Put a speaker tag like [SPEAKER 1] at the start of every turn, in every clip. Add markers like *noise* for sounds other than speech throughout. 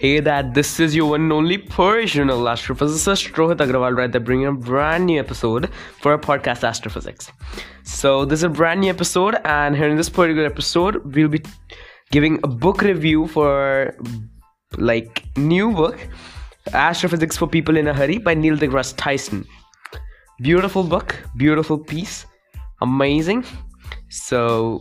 [SPEAKER 1] Hey, that this is your one and only personal astrophysicist Rohit Agrawal, right there, bringing a brand new episode for our podcast Astrophysics. So, this is a brand new episode, and here in this particular episode, we'll be giving a book review for like new book Astrophysics for People in a Hurry by Neil deGrasse Tyson. Beautiful book, beautiful piece, amazing. So,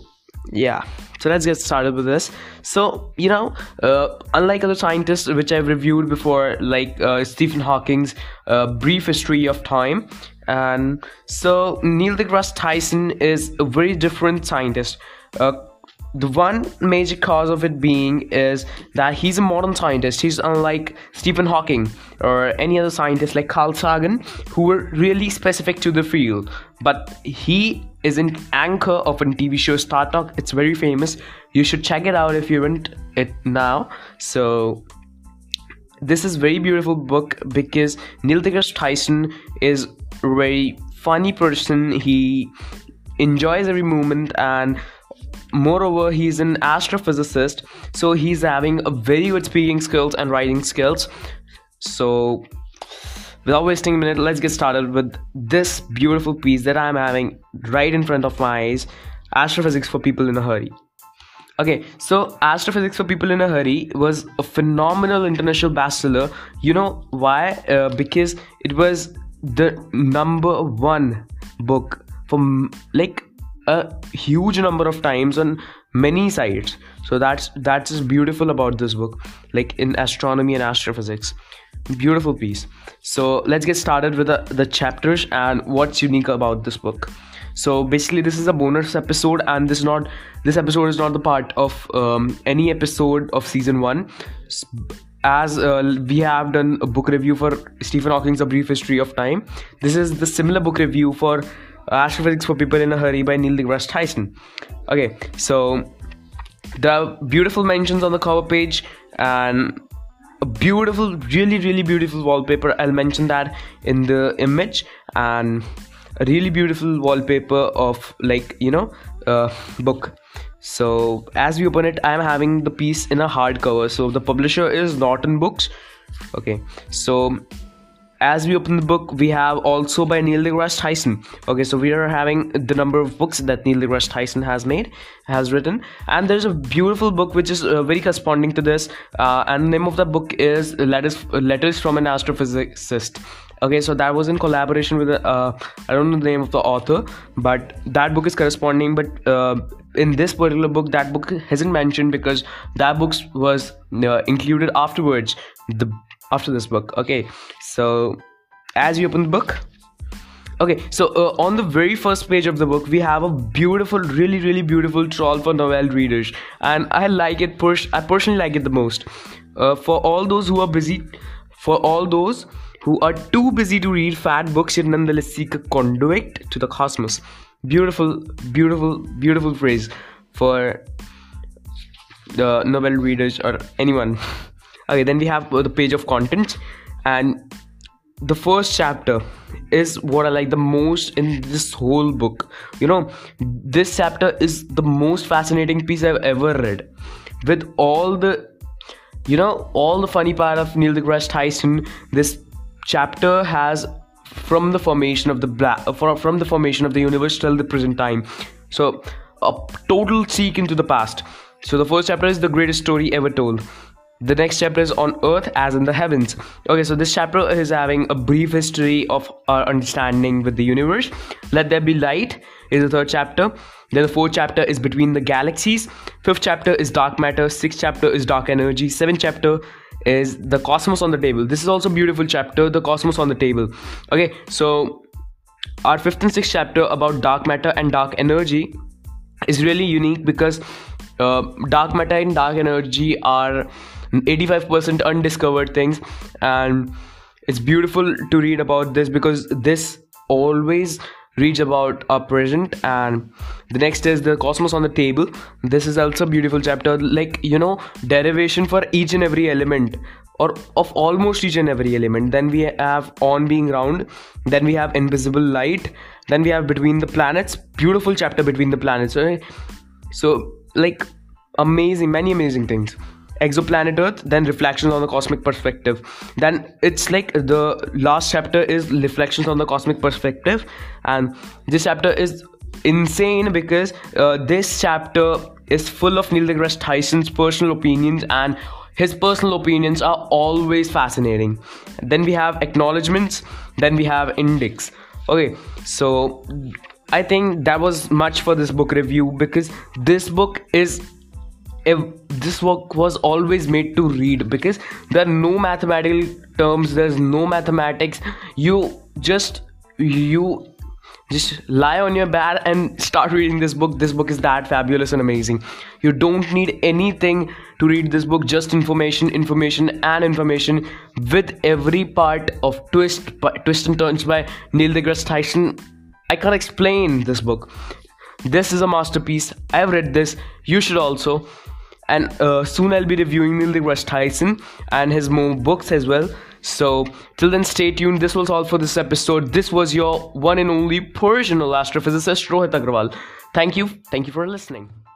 [SPEAKER 1] yeah. So let's get started with this. So you know uh, unlike other scientists which i've reviewed before like uh, stephen hawking's uh, brief history of time and so neil degrasse tyson is a very different scientist. Uh, the one major cause of it being is that he's a modern scientist. He's unlike Stephen Hawking or any other scientist like Carl Sagan, who were really specific to the field. But he is an anchor of a TV show Star Talk. It's very famous. You should check it out if you haven't it now. So this is very beautiful book because Neil deGrasse Tyson is a very funny person. He enjoys every moment and moreover he's an astrophysicist so he's having a very good speaking skills and writing skills. So without wasting a minute let's get started with this beautiful piece that i'm having right in front of my eyes. Astrophysics for people in a hurry. Okay so astrophysics for people in a hurry was a phenomenal international bestseller. You know why? Uh, because it was the number one book for like a huge number of times on many sites so that's that's just beautiful about this book like in astronomy and astrophysics. Beautiful piece. So let's get started with the, the chapters and what's unique about this book. So basically this is a bonus episode and this is not this episode is not the part of um, any episode of season one. As uh, we have done a book review for stephen hawking's a brief history of time. This is the similar book review for Astrophysics for People in a Hurry by Neil deGrasse Tyson. Okay, so the beautiful mentions on the cover page and a beautiful, really, really beautiful wallpaper. I'll mention that in the image and a really beautiful wallpaper of like you know book. So as we open it, I'm having the piece in a hardcover. So the publisher is Norton Books. Okay, so as we open the book, we have also by Neil deGrasse Tyson. Okay, so we are having the number of books that Neil deGrasse Tyson has made, has written, and there's a beautiful book which is uh, very corresponding to this. Uh, and the name of the book is Letters Letters from an Astrophysicist. Okay, so that was in collaboration with uh, I don't know the name of the author, but that book is corresponding. But uh, in this particular book, that book hasn't mentioned because that book was uh, included afterwards. The after this book. Okay so as we open the book okay so uh, on the very first page of the book we have a beautiful really really beautiful troll for novel readers. And i like it pers- i personally like it the most. Uh, for all those who are busy for all those who are too busy to read fat books yet nonetheless seek a conduit to the cosmos. Beautiful beautiful beautiful phrase for the novel readers or anyone *laughs* okay then we have the page of contents and the first chapter is what i like the most in this whole book. You know this chapter is the most fascinating piece i've ever read. With all the you know all the funny part of neil degrasse tyson this chapter has from the formation of the black uh, from the formation of the universe till the present time. So a total seek into the past. So the first chapter is the greatest story ever told the next chapter is on earth as in the heavens. Okay so this chapter is having a brief history of our understanding with the universe. Let there be light is the third chapter. Then the fourth chapter is between the galaxies. Fifth chapter is dark matter. Sixth chapter is dark energy. Seventh chapter is the cosmos on the table. This is also beautiful chapter the cosmos on the table. Okay so our fifth and sixth chapter about dark matter and dark energy is really unique because uh, dark matter and dark energy are 85% undiscovered things. And it's beautiful to read about this because this always reads about our present. And the next is the cosmos on the table. This is also a beautiful chapter. Like you know derivation for each and every element or of almost each and every element. Then we have on being round. Then we have invisible light. Then we have between the planets. Beautiful chapter between the planets right? so like amazing many amazing things exoplanet earth then reflections on the cosmic perspective. Then it's like the last chapter is reflections on the cosmic perspective. And this chapter is insane because uh, this chapter is full of neil degrasse tyson's personal opinions and his personal opinions are always fascinating. Then we have acknowledgements then we have index. Okay so i think that was much for this book review because this book is if this work was always made to read because there are no mathematical terms there's no mathematics. You just you just lie on your bed and start reading this book. This book is that fabulous and amazing. You don't need anything to read this book just information information and information with every part of twist twist and turns by neil degrasse tyson. I can't explain this book. This is a masterpiece. I've read this. You should also and uh, soon I'll be reviewing Neil deGrasse Tyson and his more books as well. So till then, stay tuned. This was all for this episode. This was your one and only personal astrophysicist Rohit Agrawal. Thank you. Thank you for listening.